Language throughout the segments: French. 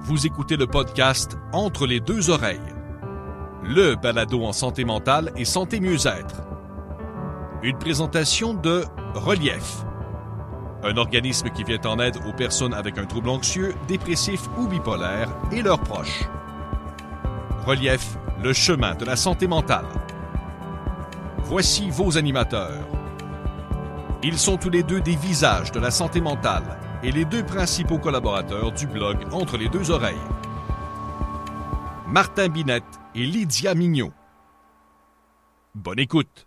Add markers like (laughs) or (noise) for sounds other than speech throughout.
Vous écoutez le podcast Entre les deux oreilles, le balado en santé mentale et santé mieux-être. Une présentation de Relief, un organisme qui vient en aide aux personnes avec un trouble anxieux, dépressif ou bipolaire et leurs proches. Relief, le chemin de la santé mentale. Voici vos animateurs. Ils sont tous les deux des visages de la santé mentale et les deux principaux collaborateurs du blog Entre les deux oreilles. Martin Binette et Lydia Mignot. Bonne écoute.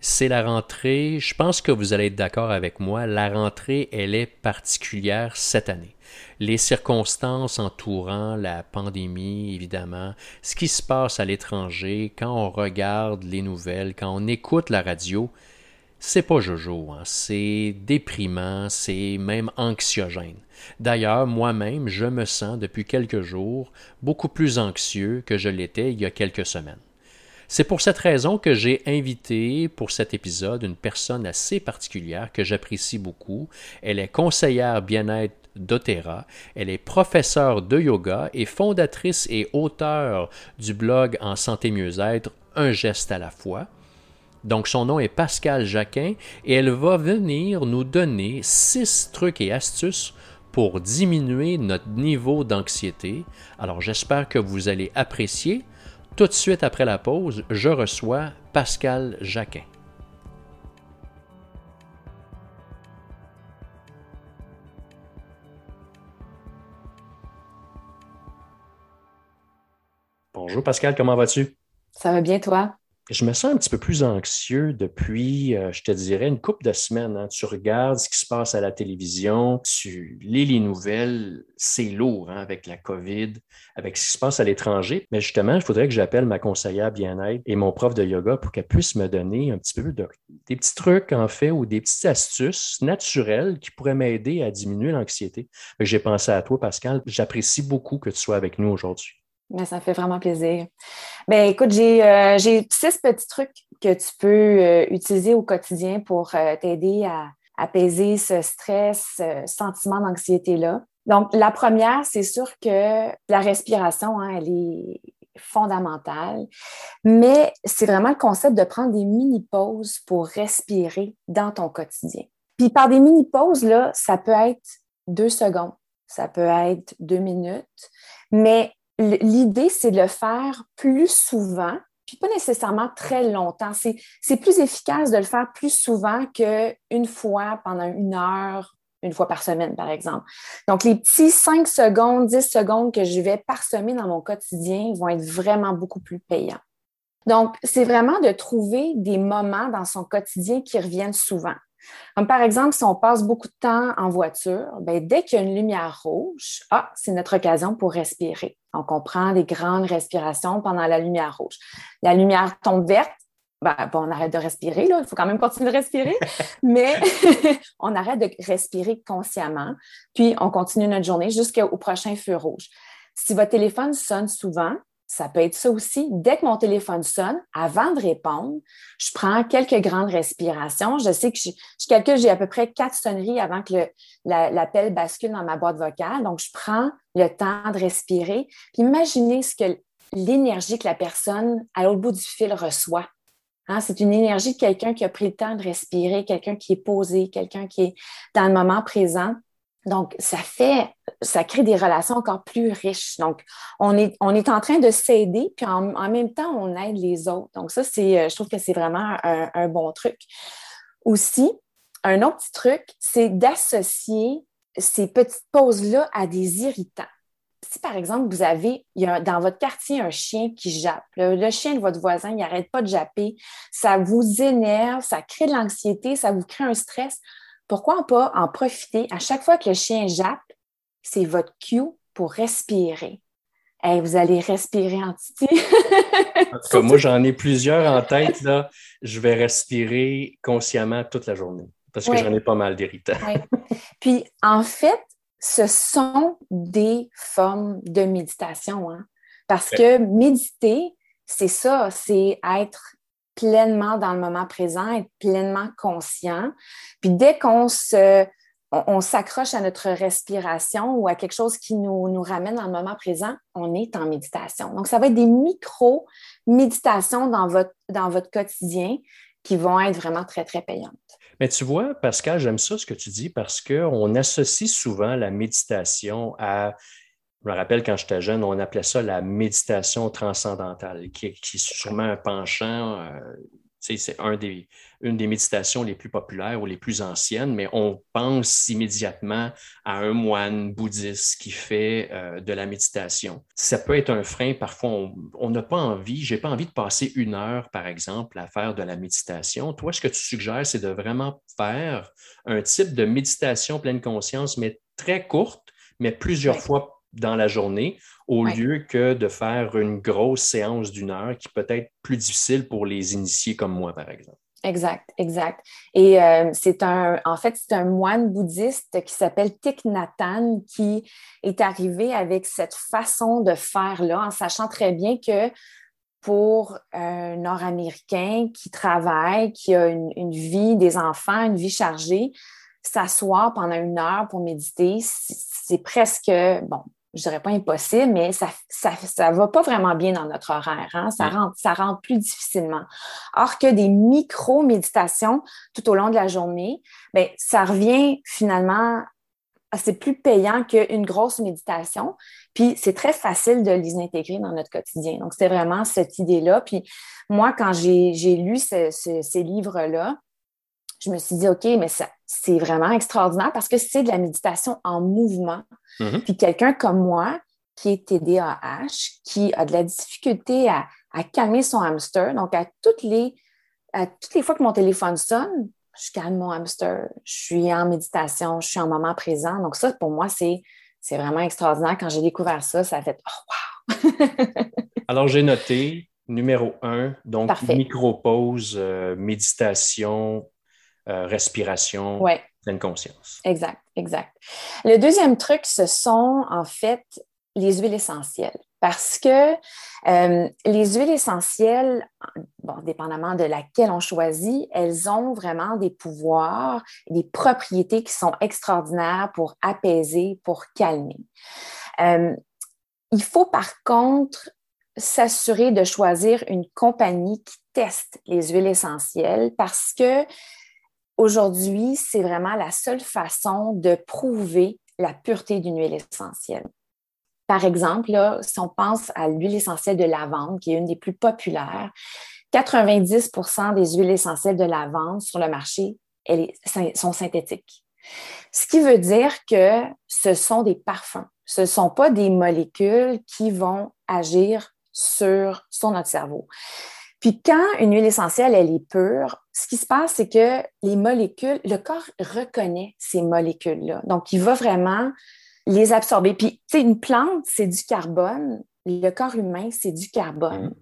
C'est la rentrée, je pense que vous allez être d'accord avec moi, la rentrée, elle est particulière cette année. Les circonstances entourant la pandémie, évidemment, ce qui se passe à l'étranger, quand on regarde les nouvelles, quand on écoute la radio, c'est pas jojo, hein. c'est déprimant, c'est même anxiogène. D'ailleurs, moi-même, je me sens depuis quelques jours beaucoup plus anxieux que je l'étais il y a quelques semaines. C'est pour cette raison que j'ai invité pour cet épisode une personne assez particulière que j'apprécie beaucoup. Elle est conseillère bien-être d'Otera. Elle est professeure de yoga et fondatrice et auteure du blog en santé mieux-être Un geste à la fois. Donc son nom est Pascal Jacquin et elle va venir nous donner six trucs et astuces pour diminuer notre niveau d'anxiété. Alors j'espère que vous allez apprécier. Tout de suite après la pause, je reçois Pascal Jacquin. Bonjour Pascal, comment vas-tu? Ça va bien toi? Je me sens un petit peu plus anxieux depuis, euh, je te dirais, une couple de semaines. Hein. Tu regardes ce qui se passe à la télévision, tu lis les nouvelles, c'est lourd hein, avec la COVID, avec ce qui se passe à l'étranger. Mais justement, il faudrait que j'appelle ma conseillère bien-être et mon prof de yoga pour qu'elle puisse me donner un petit peu de, des petits trucs, en fait, ou des petites astuces naturelles qui pourraient m'aider à diminuer l'anxiété. J'ai pensé à toi, Pascal. J'apprécie beaucoup que tu sois avec nous aujourd'hui. Mais ça fait vraiment plaisir. Ben, écoute, euh, j'ai six petits trucs que tu peux euh, utiliser au quotidien pour euh, t'aider à apaiser ce stress, ce sentiment d'anxiété-là. Donc, la première, c'est sûr que la respiration, hein, elle est fondamentale, mais c'est vraiment le concept de prendre des mini-pauses pour respirer dans ton quotidien. Puis par des mini-pauses, là, ça peut être deux secondes, ça peut être deux minutes, mais l'idée, c'est de le faire plus souvent, puis pas nécessairement très longtemps. C'est plus efficace de le faire plus souvent qu'une fois pendant une heure, une fois par semaine, par exemple. Donc, les petits 5 secondes, 10 secondes que je vais parsemer dans mon quotidien vont être vraiment beaucoup plus payants. Donc, c'est vraiment de trouver des moments dans son quotidien qui reviennent souvent. Comme par exemple, si on passe beaucoup de temps en voiture, ben, dès qu'il y a une lumière rouge, ah, c'est notre occasion pour respirer. Donc, on prend des grandes respirations pendant la lumière rouge. La lumière tombe verte, ben, on arrête de respirer, là. il faut quand même continuer de respirer, (laughs) mais (laughs) on arrête de respirer consciemment, puis on continue notre journée jusqu'au prochain feu rouge. Si votre téléphone sonne souvent, ça peut être ça aussi. Dès que mon téléphone sonne, avant de répondre, je prends quelques grandes respirations. Je sais que je, calcule, j'ai à peu près quatre sonneries avant que l'appel bascule dans ma boîte vocale. Donc, je prends le temps de respirer. Puis imaginez ce que l'énergie que la personne à l'autre bout du fil reçoit. Hein, c'est une énergie de quelqu'un qui a pris le temps de respirer, quelqu'un qui est posé, quelqu'un qui est dans le moment présent. Donc, ça fait, ça crée des relations encore plus riches. Donc, on est, on est en train de s'aider, puis en, même temps, on aide les autres. Donc, ça, c'est, euh, je trouve que c'est vraiment un, bon truc. Aussi, un autre petit truc, c'est d'associer ces petites pauses-là à des irritants. Si, par exemple, vous avez dans votre quartier un chien qui jappe, le, chien de votre voisin, il n'arrête pas de japper, ça vous énerve, ça crée de l'anxiété, ça vous crée un stress, pourquoi pas en profiter à chaque fois que le chien jappe, c'est votre cue pour respirer? et vous allez respirer en titi. moi, j'en ai plusieurs en tête. Là. Je vais respirer consciemment toute la journée parce que j'en ai pas mal d'irritants. Puis, en fait, ce sont des formes de méditation. Hein? Parce que méditer, c'est ça, c'est être pleinement dans le moment présent, être pleinement conscient. Puis dès qu'on se on, s'accroche à notre respiration ou à quelque chose qui nous, ramène dans le moment présent, on est en méditation. Donc, ça va être des micro-méditations dans votre, dans votre quotidien qui vont être vraiment très, très payantes. Mais tu vois, Pascal, j'aime ça ce que tu dis parce qu'on associe souvent la méditation à je me rappelle quand j'étais jeune, on appelait ça la méditation transcendantale, qui, est sûrement un penchant. Euh, c'est un des, une des méditations les plus populaires ou les plus anciennes, mais on pense immédiatement à un moine bouddhiste qui fait euh, de la méditation. Ça peut être un frein, parfois on n'a pas envie, j'ai pas envie de passer une heure, par exemple, à faire de la méditation. Toi, ce que tu suggères, c'est de vraiment faire un type de méditation pleine conscience, mais très courte, mais plusieurs fois dans la journée, au lieu que de faire une grosse séance d'une heure qui peut être plus difficile pour les initiés comme moi, par exemple. Exact, exact. Et euh, c'est un, en fait, c'est un moine bouddhiste qui s'appelle Thich Nhat Hanh qui est arrivé avec cette façon de faire-là, en sachant très bien que pour un Nord-Américain qui travaille, qui a une, une, vie, des enfants, une vie chargée, s'asseoir pendant une heure pour méditer, c'est presque, bon, je dirais pas impossible, mais ça ça, ça va pas vraiment bien dans notre horaire. Hein? Ça, rentre, ça rentre plus difficilement. Or que des micro-méditations tout au long de la journée, bien, ça revient finalement c'est plus payant qu'une grosse méditation. Puis c'est très facile de les intégrer dans notre quotidien. Donc, c'est vraiment cette idée-là. Puis moi, quand j'ai lu ces livres-là, je me suis dit, OK, mais c'est vraiment extraordinaire parce que c'est de la méditation en mouvement. Mm-hmm. Puis quelqu'un comme moi, qui est TDAH, qui a de la difficulté à, calmer son hamster, donc à toutes, les, à toutes les fois que mon téléphone sonne, je calme mon hamster, je suis en méditation, je suis en moment présent. Donc ça, pour moi, c'est vraiment extraordinaire. Quand j'ai découvert ça, ça a fait « Oh, wow! (laughs) Alors, j'ai noté numéro un, donc micro-pause, euh, méditation, euh, respiration, pleine conscience. Exact, exact. Le deuxième truc, ce sont en fait les huiles essentielles. Parce que euh, les huiles essentielles, bon, dépendamment de laquelle on choisit, elles ont vraiment des pouvoirs, des propriétés qui sont extraordinaires pour apaiser, pour calmer. Euh, il faut par contre s'assurer de choisir une compagnie qui teste les huiles essentielles parce que Aujourd'hui, c'est vraiment la seule façon de prouver la pureté d'une huile essentielle. Par exemple, si on pense à l'huile essentielle de lavande, qui est une des plus populaires, 90% des huiles essentielles de lavande sur le marché sont synthétiques. Ce qui veut dire que ce sont des parfums. Ce ne sont pas des molécules qui vont agir sur, sur notre cerveau. Puis quand une huile essentielle, elle est pure, ce qui se passe, c'est que les molécules, le corps reconnaît ces molécules-là. Donc, il va vraiment les absorber. Puis, tu sais, une plante, c'est du carbone. Le corps humain, c'est du carbone.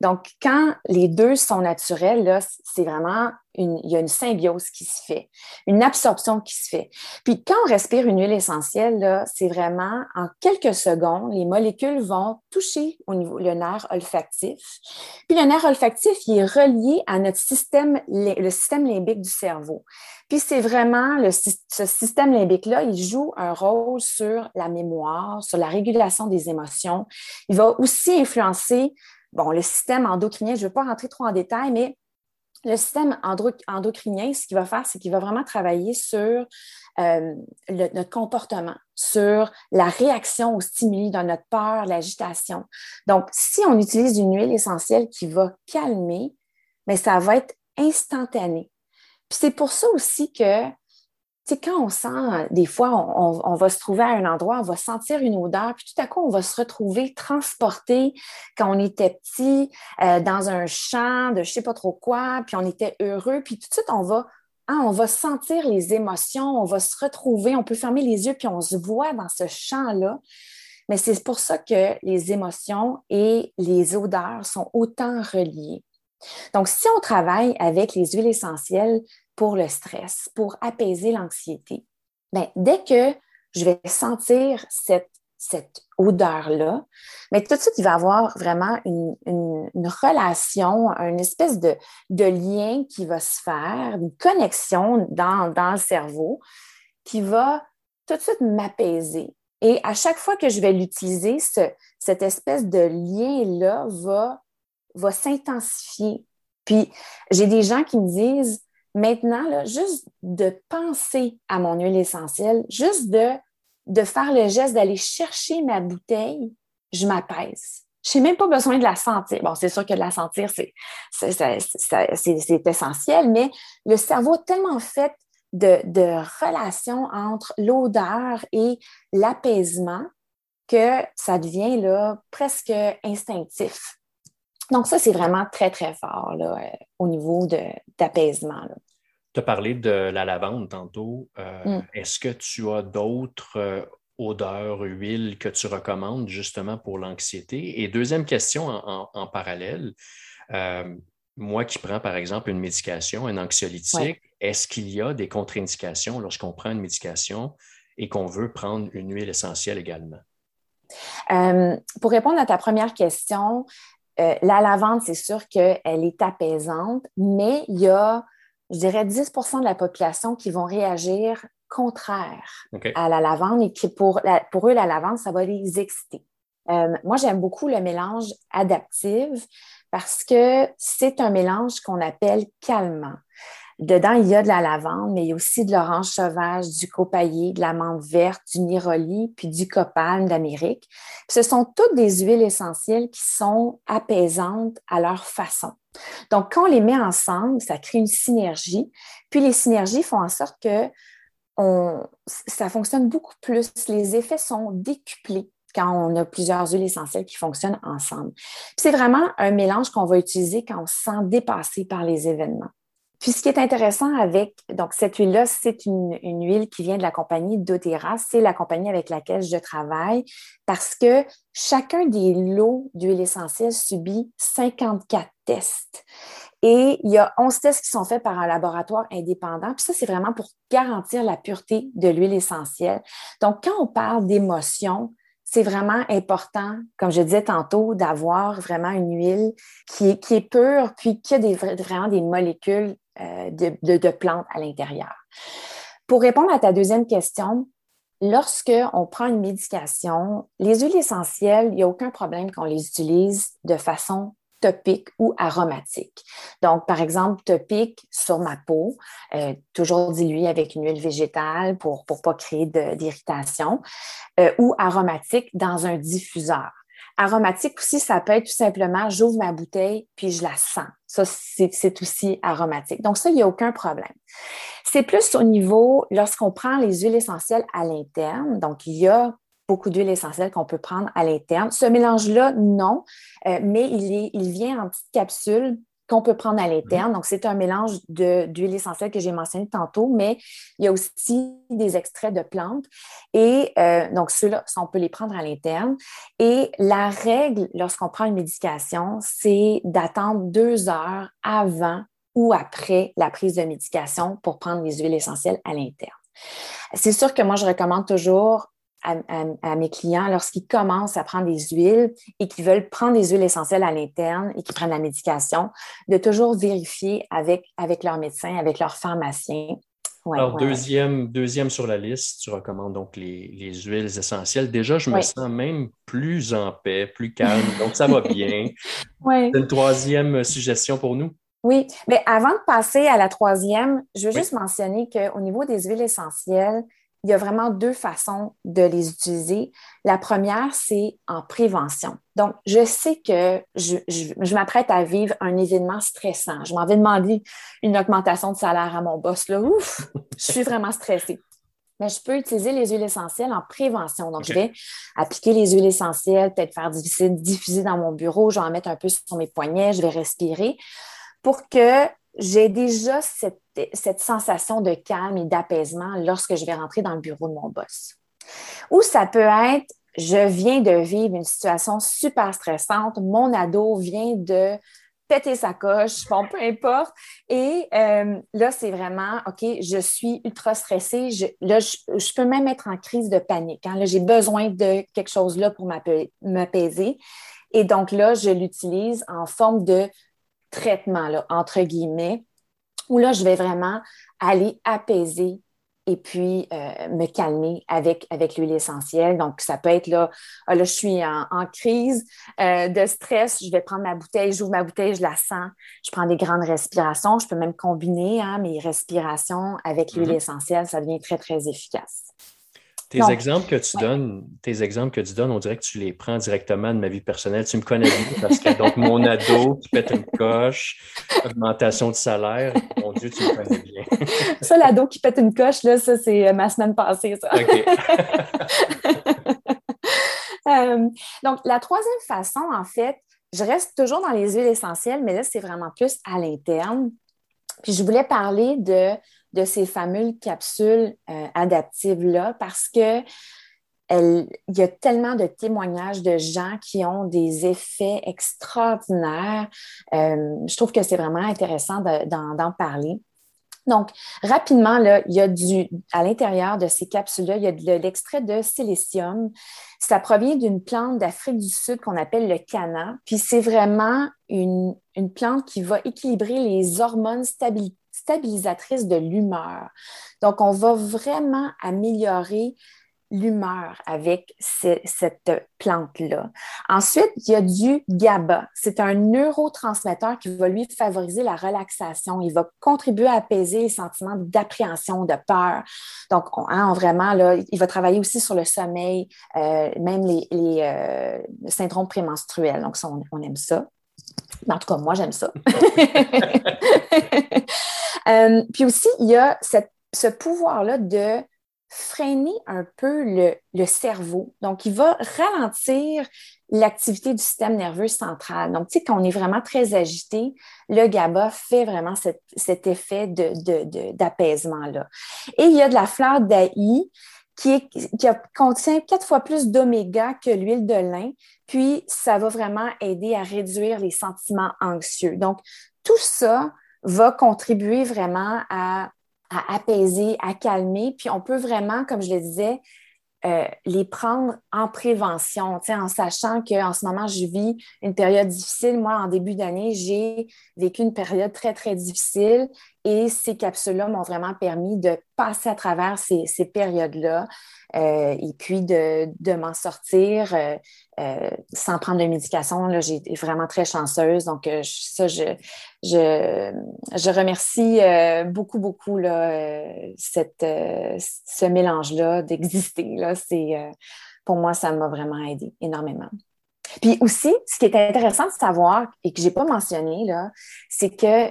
Donc, quand les deux sont naturels, c'est vraiment une, il y a une symbiose qui se fait, une absorption qui se fait. Puis, quand on respire une huile essentielle, c'est vraiment en quelques secondes, les molécules vont toucher au niveau le nerf olfactif. Puis, le nerf olfactif, il est relié à notre système, le système limbique du cerveau. Puis, c'est vraiment le, ce système limbique-là, il joue un rôle sur la mémoire, sur la régulation des émotions. Il va aussi influencer bon, le système endocrinien, je ne veux pas rentrer trop en détail, mais le système endocrinien, ce qu'il va faire, c'est qu'il va vraiment travailler sur euh, notre comportement, sur la réaction aux stimuli dans notre peur, l'agitation. Donc, si on utilise une huile essentielle qui va calmer, mais ça va être instantané. Puis c'est pour ça aussi que sais, quand on sent, des fois, on, va se trouver à un endroit, on va sentir une odeur, puis tout à coup, on va se retrouver transporté quand on était petit euh, dans un champ de je sais pas trop quoi, puis on était heureux, puis tout de suite, on va, hein, on va sentir les émotions, on va se retrouver, on peut fermer les yeux, puis on se voit dans ce champ-là. Mais c'est pour ça que les émotions et les odeurs sont autant reliées. Donc, si on travaille avec les huiles essentielles, pour le stress, pour apaiser l'anxiété. Bien, dès que je vais sentir cette, cette odeur-là, mais tout de suite, il va y avoir vraiment une, une, relation, une espèce de, de, lien qui va se faire, une connexion dans, dans le cerveau qui va tout de suite m'apaiser. Et à chaque fois que je vais l'utiliser, cette espèce de lien-là va, va s'intensifier. Puis j'ai des gens qui me disent, maintenant, juste de penser à mon huile essentielle, juste de, faire le geste d'aller chercher ma bouteille, je m'apaise. Je n'ai même pas besoin de la sentir. Bon, c'est sûr que de la sentir, c'est, essentiel, mais le cerveau est tellement fait de, relations entre l'odeur et l'apaisement que ça devient presque instinctif. Donc, ça, c'est vraiment très, très fort là, euh, au niveau d'apaisement. Tu as parlé de la lavande tantôt. Euh, mm. Est-ce que tu as d'autres euh, odeurs, huiles que tu recommandes justement pour l'anxiété? Et deuxième question en, parallèle, moi qui prends par exemple une médication, un anxiolytique, est-ce qu'il y a des contre-indications lorsqu'on prend une médication et qu'on veut prendre une huile essentielle également? pour répondre à ta première question, euh, la lavande, c'est sûr qu'elle est apaisante, mais il y a, je dirais, 10% de la population qui vont réagir contraire à la lavande et qui, pour, pour eux, la lavande, ça va les exciter. Euh, moi, j'aime beaucoup le mélange adaptif parce que c'est un mélange qu'on appelle calmant. Dedans, il y a de la lavande, mais il y a aussi de l'orange sauvage, du copaillé, de la menthe verte, du niroli, puis du copal d'Amérique. Ce sont toutes des huiles essentielles qui sont apaisantes à leur façon. Donc, quand on les met ensemble, ça crée une synergie. Puis les synergies font en sorte que ça fonctionne beaucoup plus. Les effets sont décuplés quand on a plusieurs huiles essentielles qui fonctionnent ensemble. C'est vraiment un mélange qu'on va utiliser quand on se sent dépassé par les événements. Puis ce qui est intéressant avec donc cette huile-là, c'est une, huile qui vient de la compagnie doTERRA. C'est la compagnie avec laquelle je travaille parce que chacun des lots d'huile essentielle subit 54 tests. Et il y a 11 tests qui sont faits par un laboratoire indépendant. Puis ça, c'est vraiment pour garantir la pureté de l'huile essentielle. Donc, quand on parle d'émotion, c'est vraiment important, comme je disais tantôt, d'avoir vraiment une huile qui est, qui est pure, puis qui a des, vraiment des molécules euh, de, plantes à l'intérieur. Pour répondre à ta deuxième question, lorsque on prend une médication, les huiles essentielles, il n'y a aucun problème qu'on les utilise de façon topique ou aromatique. Donc, par exemple, topique sur ma peau, euh, toujours dilué avec une huile végétale pour ne pas créer d'irritation, euh, ou aromatique dans un diffuseur. Aromatique aussi, ça peut être tout simplement, j'ouvre ma bouteille puis je la sens. Ça, c'est aussi aromatique. Donc, ça, il n'y a aucun problème. C'est plus au niveau, lorsqu'on prend les huiles essentielles à l'interne, donc il y a beaucoup d'huiles essentielles qu'on peut prendre à l'interne. Ce mélange-là, non, euh, mais il, est, il vient en petites capsules qu'on peut prendre à l'interne. Donc, c'est un mélange d'huile essentielle que j'ai mentionné tantôt, mais il y a aussi des extraits de plantes. Et euh, donc, ceux-là, on peut les prendre à l'interne. Et la règle, lorsqu'on prend une médication, c'est d'attendre deux heures avant ou après la prise de médication pour prendre les huiles essentielles à l'interne. C'est sûr que moi, je recommande toujours à, mes clients lorsqu'ils commencent à prendre des huiles et qu'ils veulent prendre des huiles essentielles à l'interne et qu'ils prennent la médication, de toujours vérifier avec, avec leur médecin, avec leur pharmacien. Alors, deuxième, deuxième sur la liste, tu recommandes donc les, les huiles essentielles. Déjà, je me sens même plus en paix, plus calme, donc ça va bien. (laughs) C'est une troisième suggestion pour nous. Oui, mais avant de passer à la troisième, je veux juste mentionner qu'au niveau des huiles essentielles, il y a vraiment deux façons de les utiliser. La première, c'est en prévention. Donc, je sais que je, m'apprête à vivre un événement stressant. Je m'en vais demander une augmentation de salaire à mon boss. Là. Ouf, je suis vraiment stressée. Mais je peux utiliser les huiles essentielles en prévention. Donc, je vais appliquer les huiles essentielles, peut-être faire diffuser, diffuser dans mon bureau, je vais en mettre un peu sur mes poignets, je vais respirer pour que j'ai déjà cette, sensation de calme et d'apaisement lorsque je vais rentrer dans le bureau de mon boss. Ou ça peut être, je viens de vivre une situation super stressante, mon ado vient de péter sa coche, bon, peu importe. Et euh, là, c'est vraiment, OK, je suis ultra stressée. Là, je, peux même être en crise de panique. Hein. Là, j'ai besoin de quelque chose là pour m'apaiser. Et donc là, je l'utilise en forme de traitement, là, entre guillemets, où là, je vais vraiment aller apaiser et puis euh, me calmer avec, avec l'huile essentielle. Donc, ça peut être là, ah, là je suis en, crise euh, de stress, je vais prendre ma bouteille, j'ouvre ma bouteille, je la sens, je prends des grandes respirations. Je peux même combiner hein, mes respirations avec l'huile mm-hmm. essentielle, ça devient très, très efficace. Tes exemples que tu donnes, tes exemples que tu donnes, on dirait que tu les prends directement de ma vie personnelle. Tu me connais bien parce que donc mon ado qui pète une coche, augmentation de salaire, mon Dieu, tu me connais bien. (laughs) ça, l'ado qui pète une coche, là, ça, c'est euh, ma semaine passée, ça. OK. (laughs) Euh, donc, la troisième façon, en fait, je reste toujours dans les huiles essentielles, mais là, c'est vraiment plus à l'interne. Puis je voulais parler de de ces fameuses capsules euh, adaptives-là parce que il y a tellement de témoignages de gens qui ont des effets extraordinaires. Euh, je trouve que c'est vraiment intéressant d'en parler. Donc, rapidement, là, il y a du, à l'intérieur de ces capsules-là, il y a de l'extrait de silicium. Ça provient d'une plante d'Afrique du Sud qu'on appelle le cana. Puis c'est vraiment une, une, plante qui va équilibrer les hormones stabilité stabilisatrice de l'humeur. Donc, on va vraiment améliorer l'humeur avec cette plante-là. Ensuite, il y a du GABA. C'est un neurotransmetteur qui va lui favoriser la relaxation. Il va contribuer à apaiser les sentiments d'appréhension, de peur. Donc, on, hein, vraiment, il va travailler aussi sur le sommeil, euh, même les, euh, syndromes prémenstruels. Donc, on aime ça. Mais en tout cas, moi, j'aime ça. (laughs) Euh, puis aussi, il y a ce pouvoir-là de freiner un peu le, cerveau. Donc, il va ralentir l'activité du système nerveux central. Donc, tu sais, quand on est vraiment très agité, le GABA fait vraiment cet, effet d'apaisement-là. Et il y a de la fleur d'Aïe qui, contient quatre fois plus d'oméga que l'huile de lin, puis ça va vraiment aider à réduire les sentiments anxieux. Donc, tout ça va contribuer vraiment à, apaiser, à calmer, puis on peut vraiment, comme je le disais, euh, les prendre en prévention, en sachant qu'en ce moment, je vis une période difficile. Moi, en début d'année, j'ai vécu une période très, très difficile et ces capsules-là m'ont vraiment permis de passer à travers ces, périodes-là euh, et puis de, m'en sortir euh, euh, sans prendre de médication. Là, j'ai été vraiment très chanceuse. Donc, ça, je, je, remercie beaucoup, beaucoup là, cette, ce mélange-là d'exister. Là, pour moi, ça m'a vraiment aidé énormément. Puis aussi, ce qui est intéressant de savoir et que je n'ai pas mentionné, là, c'est que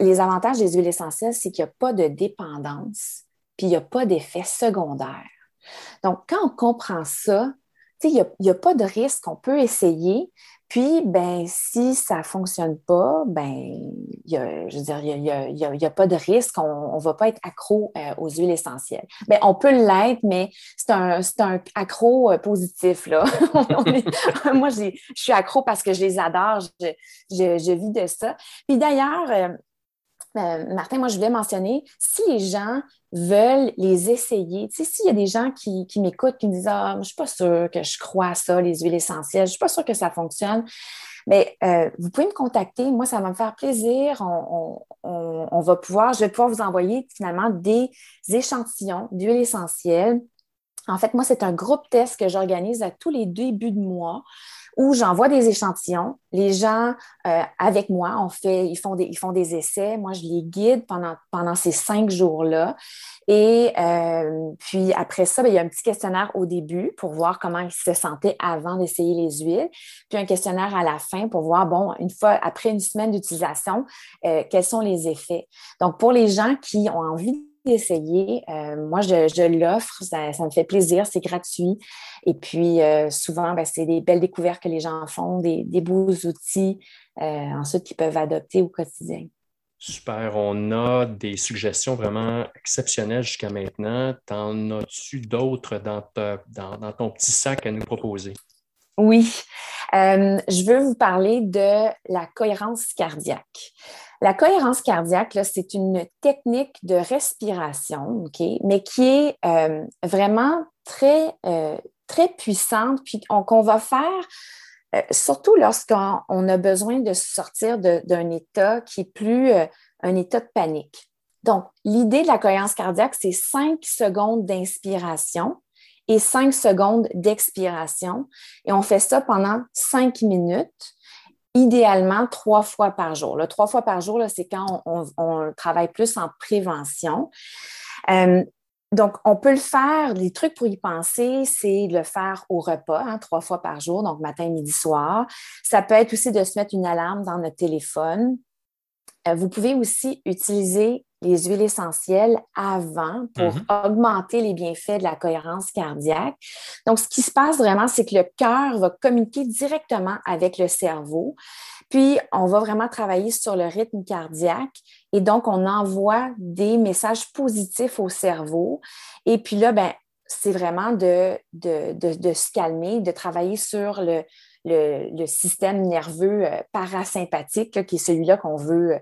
les avantages des huiles essentielles, c'est qu'il n'y a pas de dépendance, puis il n'y a pas d'effet secondaire. Donc, quand on comprend ça, il n'y a, pas de risque, on peut essayer. Puis, ben, si ça ne fonctionne pas, ben, y a, je veux dire, il n'y a, pas de risque, on ne va pas être accro euh, aux huiles essentielles. Ben, on peut l'être, mais c'est un, un, accro euh, positif. Là. (laughs) (laughs) moi, je suis accro parce que je les adore, je, je vis de ça. Puis d'ailleurs, euh, euh, Martin, moi, je voulais mentionner, si les gens veulent les essayer, tu sais, s'il y a des gens qui, m'écoutent, qui me disent Ah, je ne suis pas sûre que je crois à ça, les huiles essentielles, je ne suis pas sûre que ça fonctionne, mais euh, vous pouvez me contacter. Moi, ça va me faire plaisir. On, va pouvoir, je vais pouvoir vous envoyer finalement des échantillons d'huiles essentielles. En fait, moi, c'est un groupe test que j'organise à tous les débuts de mois où j'envoie des échantillons. Les gens, euh, avec moi, fait, ils, font des, ils font des essais. Moi, je les guide pendant, pendant ces cinq jours-là. Et euh, puis après ça, ben, il y a un petit questionnaire au début pour voir comment ils se sentaient avant d'essayer les huiles. Puis un questionnaire à la fin pour voir, bon, une fois, après une semaine d'utilisation, euh, quels sont les effets. Donc, pour les gens qui ont envie essayer. Euh, moi, je, l'offre, ça, me fait plaisir, c'est gratuit. Et puis, euh, souvent, ben, c'est des belles découvertes que les gens font, des, beaux outils euh, ensuite qu'ils peuvent adopter au quotidien. Super. On a des suggestions vraiment exceptionnelles jusqu'à maintenant. T'en as-tu d'autres dans, dans, ton petit sac à nous proposer? Oui. je veux vous parler de la cohérence cardiaque. La cohérence cardiaque, c'est une technique de respiration, mais qui est euh, vraiment très, euh, très puissante, puis qu'on va faire euh, surtout lorsqu'on a besoin de sortir d'un état qui est plus un état de panique. Donc, l'idée de la cohérence cardiaque, c'est cinq secondes d'inspiration et cinq secondes d'expiration. Et on fait ça pendant cinq minutes, idéalement trois fois par jour. Trois fois par jour, c'est quand on, travaille plus en prévention. Euh, donc, on peut le faire. Les trucs pour y penser, c'est le faire au repas, hein, trois fois par jour, donc matin, midi, soir. Ça peut être aussi de se mettre une alarme dans notre téléphone. Euh, vous pouvez aussi utiliser les huiles essentielles avant pour mhm. augmenter les bienfaits de la cohérence cardiaque. Donc, ce qui se passe vraiment, c'est que le cœur va communiquer directement avec le cerveau. Puis, on va vraiment travailler sur le rythme cardiaque et donc, on envoie des messages positifs au cerveau. Et puis là, ben, c'est vraiment de, de, se calmer, de travailler sur le, le, système nerveux euh, parasympathique, qui est celui-là qu'on veut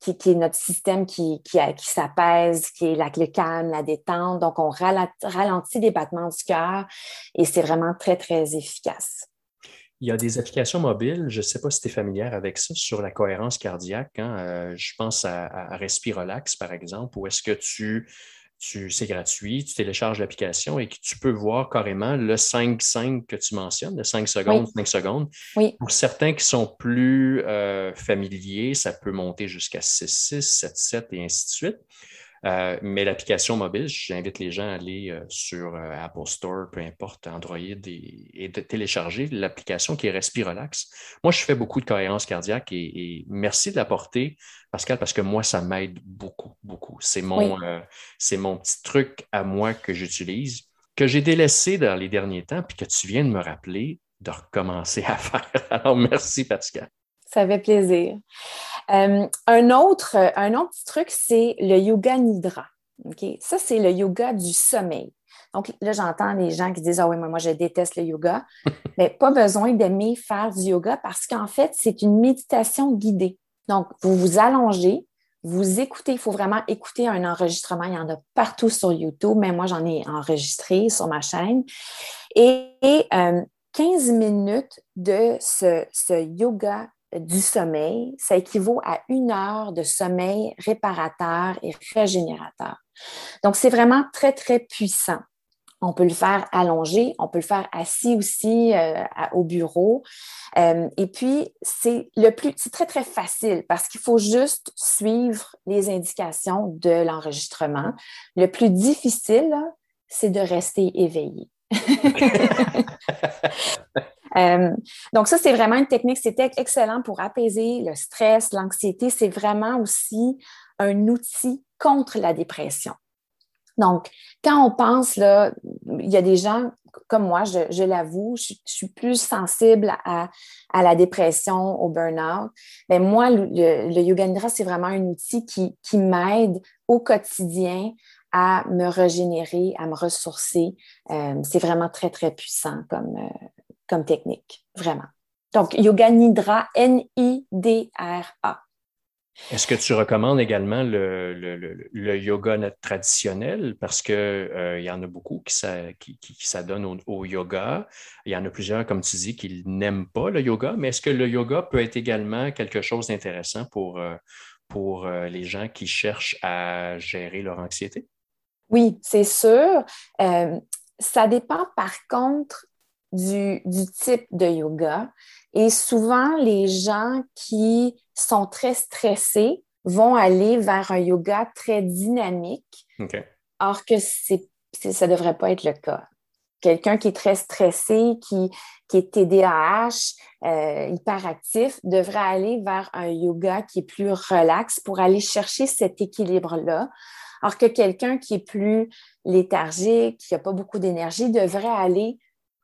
qui, est notre système qui, qui, qui s'apaise, qui est la, le calme, la détente. Donc, on ralentit les battements du cœur et c'est vraiment très, très efficace. Il y a des applications mobiles, je ne sais pas si tu es familière avec ça, sur la cohérence cardiaque. Hein. Euh, je pense à, à Respirolax, par exemple, où est-ce que tu c'est gratuit, tu télécharges l'application et que tu peux voir carrément le 5-5 que tu mentionnes, le 5 secondes, 5 secondes. Pour certains qui sont plus euh, familiers, ça peut monter jusqu'à 6-6, 7-7 et ainsi de suite. Euh, mais l'application mobile, j'invite les gens à aller euh, sur euh, Apple Store, peu importe, Android, et, de télécharger l'application qui est Respirelax. Moi, je fais beaucoup de cohérence cardiaque et, merci de l'apporter, Pascal, parce que moi, ça m'aide beaucoup. C'est mon, c'est mon petit truc à moi que j'utilise, que j'ai délaissé dans les derniers temps, puis que tu viens de me rappeler de recommencer à (laughs) faire. Alors, merci, Pascal. Ça fait plaisir. Euh, un, autre, un autre truc, c'est le yoga nidra. Ça, c'est le yoga du sommeil. Donc là, j'entends les gens qui disent Ah oui, moi, moi, je déteste le yoga. (laughs) Mais pas besoin d'aimer faire du yoga parce qu'en fait, c'est une méditation guidée. Donc, vous vous allongez, vous écoutez, il faut vraiment écouter un enregistrement. Il y en a partout sur YouTube, mais moi, j'en ai enregistré sur ma chaîne. Et, 15 euh, minutes de ce, ce yoga du sommeil, ça équivaut à une heure de sommeil réparateur et régénérateur. Donc, c'est vraiment très, très puissant. On peut le faire allongé, on peut le faire assis aussi euh, au bureau. Euh, et puis, c'est le plus, c'est très, très facile parce qu'il faut juste suivre les indications de l'enregistrement. Le plus difficile, c'est de rester éveillé. (laughs) Euh, donc, ça, c'est vraiment une technique, c'était excellent pour apaiser le stress, l'anxiété. C'est vraiment aussi un outil contre la dépression. Donc, quand on pense, là, il y a des gens comme moi, je, l'avoue, je, suis plus sensible à, la dépression, au burn-out. Mais moi, le, Yoga Nidra, c'est vraiment un outil qui, qui m'aide au quotidien à me régénérer, à me ressourcer. Euh, c'est vraiment très, très puissant comme, euh, comme technique, vraiment. Donc, Yoga Nidra, N-I-D-R-A. Est-ce que tu recommandes également le, le, yoga traditionnel? Parce qu'il euh, y en a beaucoup qui, s'adonnent au, yoga. Il y en a plusieurs, comme tu dis, qui n'aiment pas le yoga. Mais est-ce que le yoga peut être également quelque chose d'intéressant pour, euh, pour euh, les gens qui cherchent à gérer leur anxiété? Oui, c'est sûr. ça dépend par contre du, type de yoga. Et souvent, les gens qui sont très stressés vont aller vers un yoga très dynamique, or que c'est, ça ne devrait pas être le cas. Quelqu'un qui est très stressé, qui, qui est TDAH, euh, hyperactif, devrait aller vers un yoga qui est plus relax pour aller chercher cet équilibre-là. Alors que quelqu'un qui est plus léthargique, qui n'a pas beaucoup d'énergie, devrait aller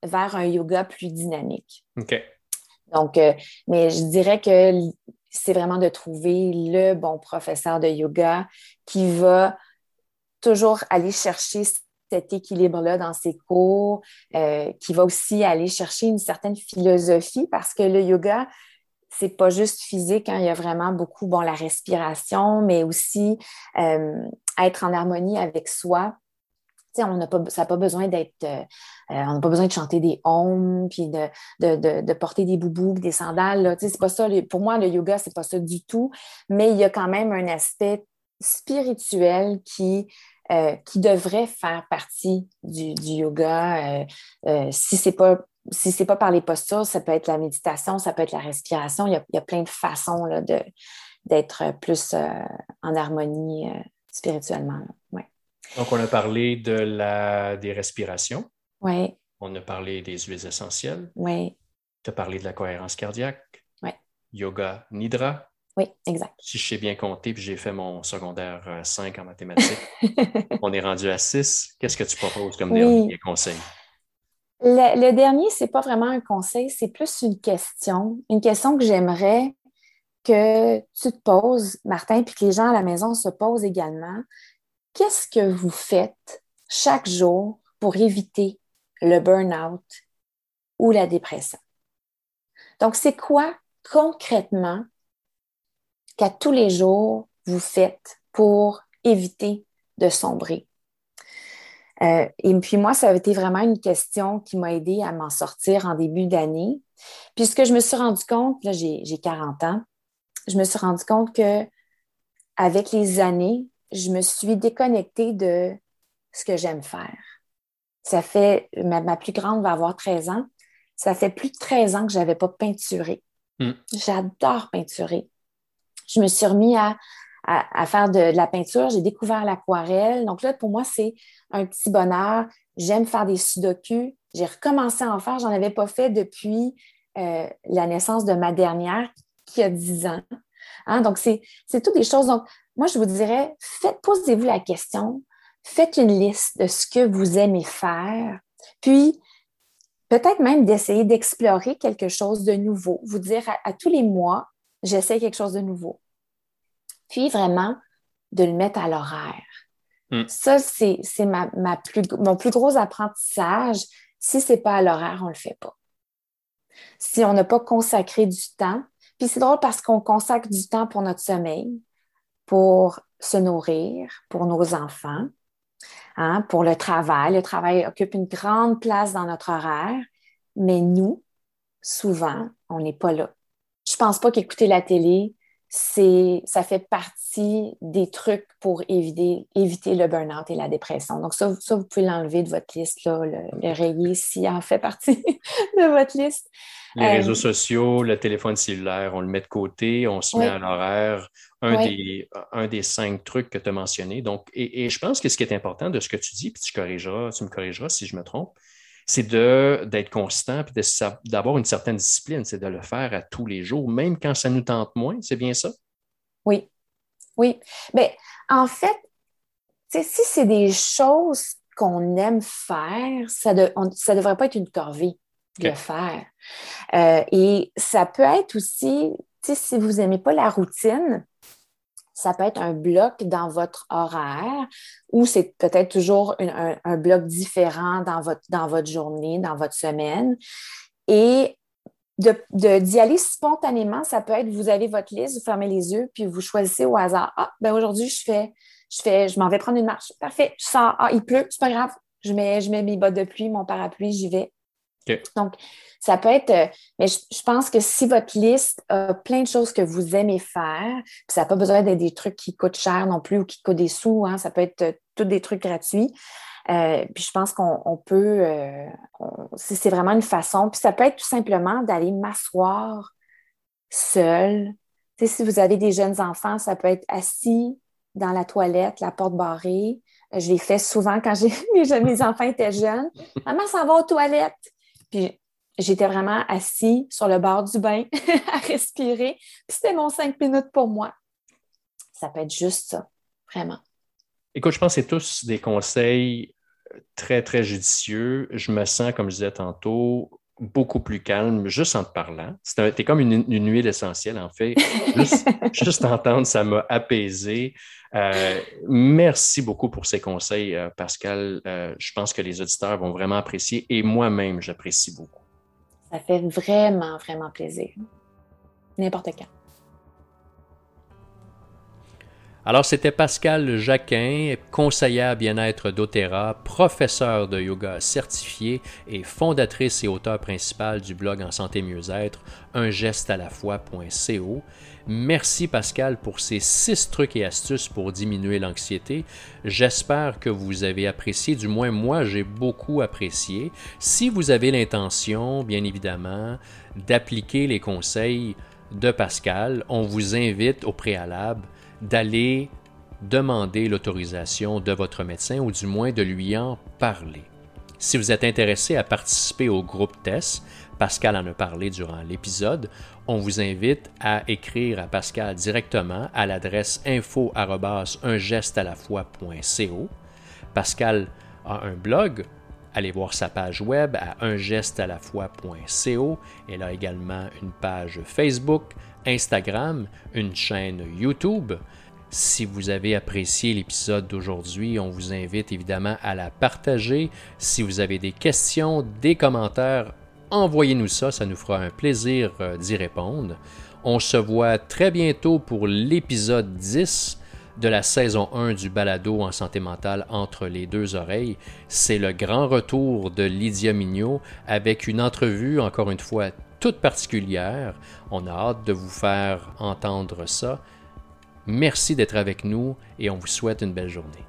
vers un yoga plus dynamique. OK. Donc, euh, mais je dirais que c'est vraiment de trouver le bon professeur de yoga qui va toujours aller chercher cet équilibre-là dans ses cours, euh, qui va aussi aller chercher une certaine philosophie parce que le yoga, c'est pas juste physique, hein, il y a vraiment beaucoup, bon, la respiration, mais aussi euh, être en harmonie avec soi on n'a pas, ça pas besoin d'être, euh, euh, on n'a pas besoin de chanter des hommes, puis de, de, porter des boubous, des sandales. C'est pas ça. Pour moi, le yoga, c'est pas ça du tout. Mais il y a quand même un aspect spirituelles qui, euh, qui devraient faire partie du, yoga. Euh, euh, si ce n'est pas si c'est pas par les postures, ça peut être la méditation, ça peut être la respiration. Il y a, plein de façons d'être plus en harmonie spirituellement. Ouais. Donc, on a parlé de la, des respirations. Oui. On a parlé des huiles essentielles. Oui. Tu as parlé de la cohérence cardiaque. Oui. Yoga Nidra. Oui, exact. Si je sais bien compter, puis j'ai fait mon secondaire 5 euh, en mathématiques, (laughs) on est rendu à 6. Qu'est-ce que tu proposes comme dernier conseil? Le, dernier, ce n'est pas vraiment un conseil, c'est plus une question. Une question que j'aimerais que tu te poses, Martin, puis que les gens à la maison se posent également. Qu'est-ce que vous faites chaque jour pour éviter le burn-out ou la dépression? Donc, c'est quoi concrètement qu'à tous les jours, vous faites pour éviter de sombrer? Euh, et puis moi, ça a été vraiment une question qui m'a aidé à m'en sortir en début d'année. Puisque je me suis rendu compte, là j'ai 40 ans, je me suis rendu compte que avec les années, je me suis déconnectée de ce que j'aime faire. Ça fait, ma, plus grande va avoir 13 ans, ça fait plus de 13 ans que je n'avais pas peinturé. Hmm. J'adore peinturer je me suis remis à, faire de, la peinture. J'ai découvert l'aquarelle. Donc là, pour moi, c'est un petit bonheur. J'aime faire des sudoku. J'ai recommencé à en faire. J'en avais pas fait depuis euh, la naissance de ma dernière, qui a 10 ans. Hein? Donc, c'est toutes des choses. Donc, moi, je vous dirais, faites, posez-vous la question, faites une liste de ce que vous aimez faire, puis peut-être même d'essayer d'explorer quelque chose de nouveau. Vous dire à tous les mois, j'essaie quelque chose de nouveau. Puis vraiment, de le mettre à l'horaire. Hmm. Ça, c'est ma, plus, mon plus gros apprentissage. Si ce n'est pas à l'horaire, on ne le fait pas. Si on n'a pas consacré du temps, puis c'est drôle parce qu'on consacre du temps pour notre sommeil, pour se nourrir, pour nos enfants, hein, pour le travail. Le travail occupe une grande place dans notre horaire, mais nous, souvent, on n'est pas là je pense pas qu'écouter la télé, c'est, ça fait partie des trucs pour éviter, éviter le burn-out et la dépression. Donc, ça, ça vous pouvez l'enlever de votre liste, là, le, rayer s'il en fait partie (laughs) de votre liste. Les réseaux euh, sociaux, le téléphone cellulaire, on le met de côté, on se met à l'horaire. Un, des, un des cinq trucs que tu as mentionnés. Donc, et, et, je pense que ce qui est important de ce que tu dis, puis tu, corrigeras, tu me corrigeras si je me trompe, c'est d'être constant et d'avoir une certaine discipline, c'est de le faire à tous les jours, même quand ça nous tente moins. C'est bien ça? Oui. Oui. Mais en fait, si c'est des choses qu'on aime faire, ça ne devrait pas être une corvée de le faire. Euh, et ça peut être aussi, si vous n'aimez pas la routine, ça peut être un bloc dans votre horaire ou c'est peut-être toujours un, bloc différent dans votre, dans votre journée, dans votre semaine. Et d'y de, aller spontanément, ça peut être, vous avez votre liste, vous fermez les yeux, puis vous choisissez au hasard. Ah, ben aujourd'hui, je fais, je fais, je m'en vais prendre une marche. Parfait, je sors. Ah, il pleut, c'est pas grave. Je mets, je mets mes bottes de pluie, mon parapluie, j'y vais. Donc, ça peut être, euh, mais je, pense que si votre liste a plein de choses que vous aimez faire, puis ça n'a pas besoin d'être des trucs qui coûtent cher non plus ou qui coûtent des sous, hein, ça peut être euh, tous des trucs gratuits. Euh, puis je pense qu'on peut, c'est vraiment une façon. Puis ça peut être tout simplement d'aller m'asseoir seul. si vous avez des jeunes enfants, ça peut être assis dans la toilette, la porte barrée. Je l'ai fait souvent quand (laughs) mes, mes enfants étaient jeunes. Maman s'en va aux toilettes. Puis j'étais vraiment assis sur le bord du bain (laughs) à respirer. Puis c'était mon cinq minutes pour moi. Ça peut être juste ça, vraiment. Écoute, je pense que c'est tous des conseils très, très judicieux. Je me sens, comme je disais tantôt, beaucoup plus calme juste en te parlant. C'était comme une, huile essentielle, en fait. Juste, (laughs) juste entendre, ça m'a apaisé. Euh, merci beaucoup pour ces conseils, euh, Pascal. Euh, je pense que les auditeurs vont vraiment apprécier et moi-même, j'apprécie beaucoup. Ça fait vraiment, vraiment plaisir. N'importe quand. Alors, c'était Pascal Jacquin, conseillère bien-être d'Otera, professeur de yoga certifié et fondatrice et auteur principal du blog en santé mieux-être, un geste à la fois.co. Merci Pascal pour ces six trucs et astuces pour diminuer l'anxiété. J'espère que vous avez apprécié, du moins moi j'ai beaucoup apprécié. Si vous avez l'intention, bien évidemment, d'appliquer les conseils de Pascal, on vous invite au préalable d'aller demander l'autorisation de votre médecin ou du moins de lui en parler. Si vous êtes intéressé à participer au groupe test, Pascal en a parlé durant l'épisode, on vous invite à écrire à Pascal directement à l'adresse info Pascal a un blog, allez voir sa page web à ungestealafois.co. Elle a également une page Facebook, Instagram, une chaîne YouTube. Si vous avez apprécié l'épisode d'aujourd'hui, on vous invite évidemment à la partager. Si vous avez des questions, des commentaires, envoyez-nous ça, ça nous fera un plaisir euh, d'y répondre. On se voit très bientôt pour l'épisode 10 de la saison 1 du balado en santé mentale entre les deux oreilles. C'est le grand retour de Lydia Mignot avec une entrevue, encore une fois, toute particulière. On a hâte de vous faire entendre ça. Merci d'être avec nous et on vous souhaite une belle journée.